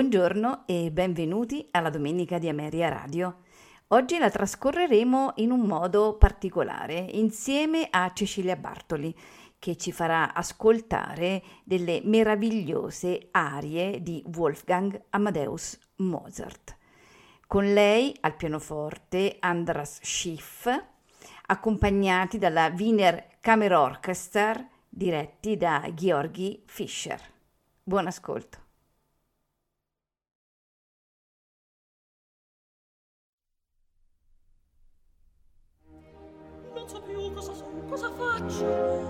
Buongiorno e benvenuti alla Domenica di Ameria Radio. Oggi la trascorreremo in un modo particolare insieme a Cecilia Bartoli che ci farà ascoltare delle meravigliose arie di Wolfgang Amadeus Mozart. Con lei al pianoforte Andras Schiff, accompagnati dalla Wiener Kammerorchester diretti da Georgi Fischer. Buon ascolto. Cosa faccio?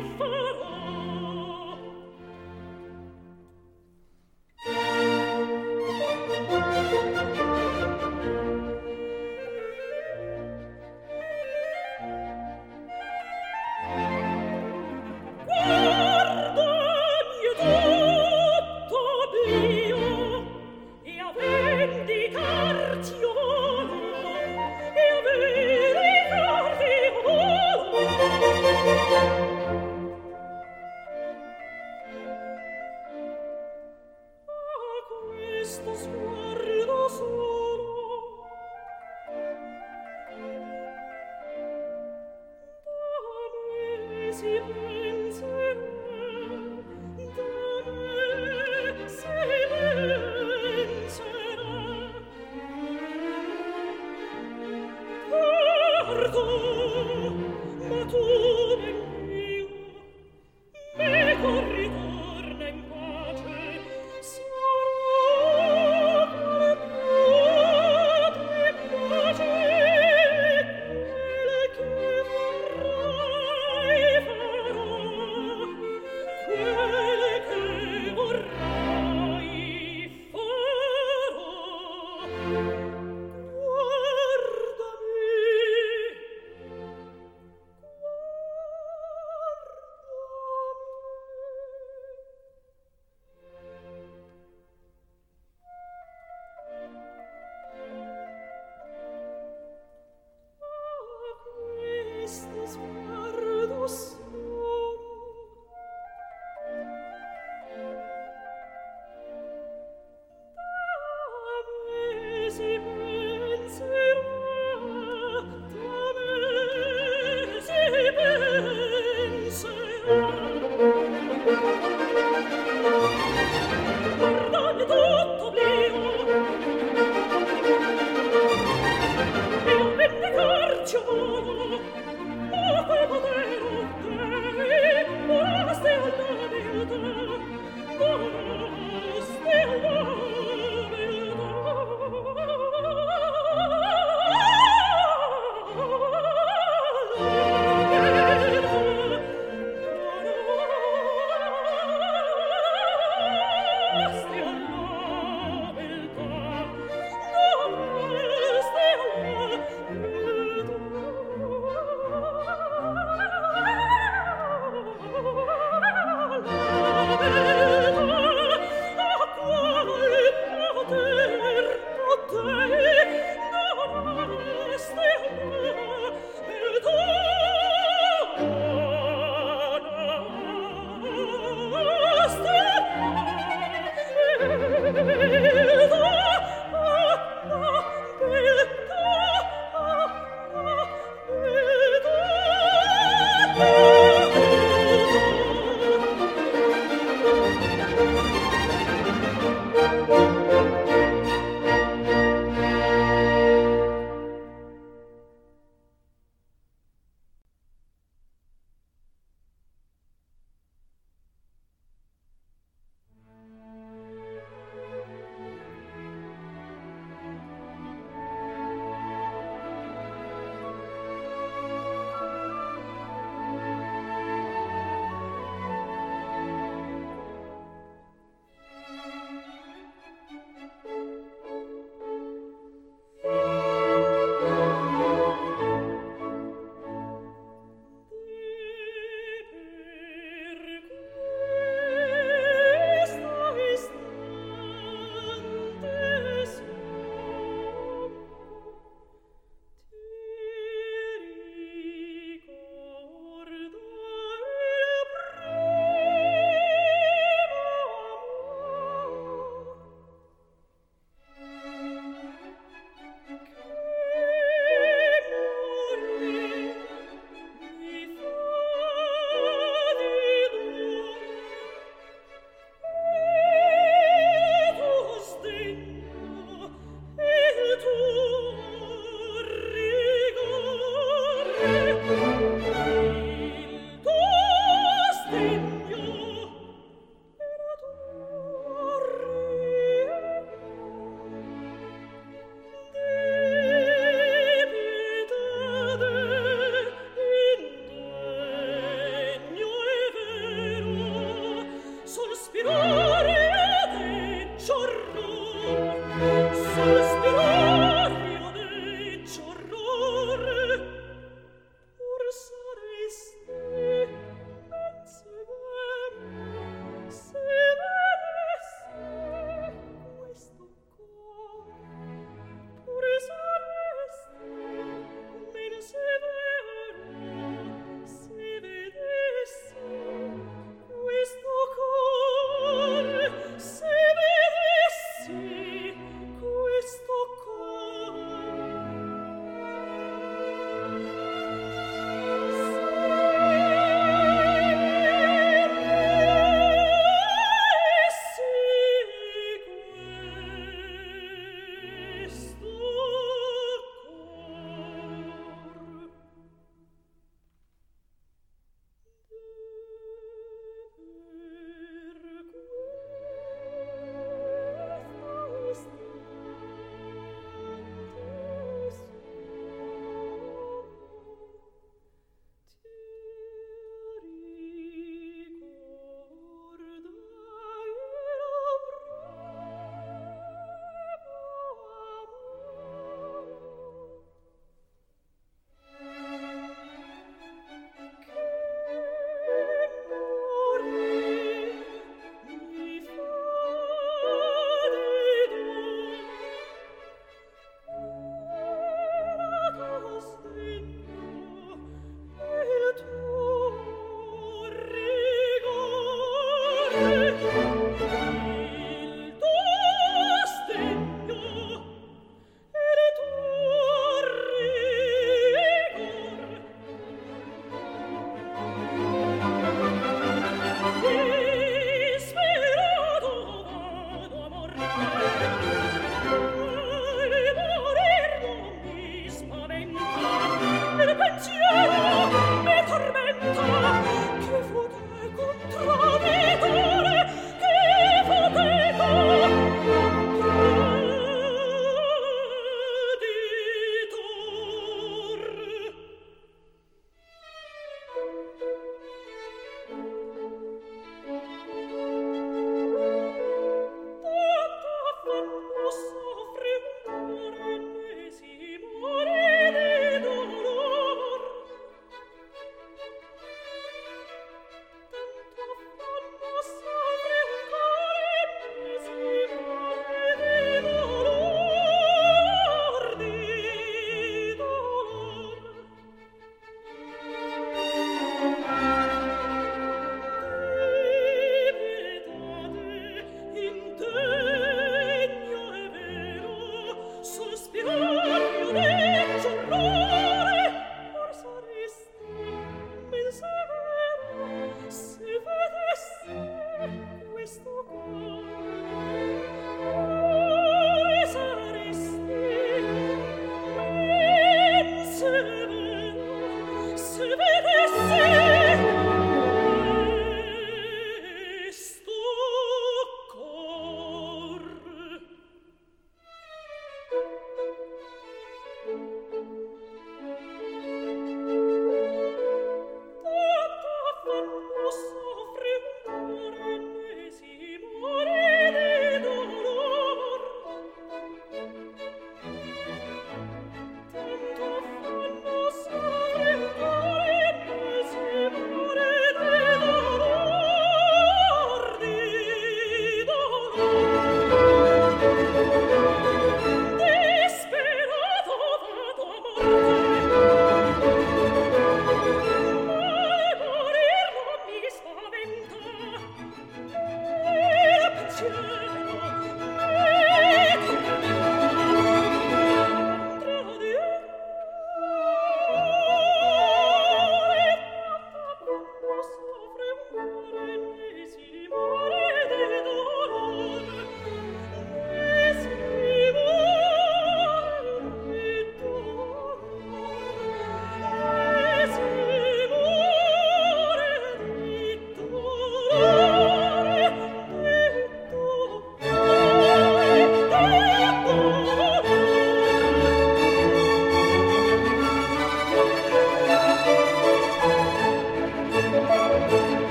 before.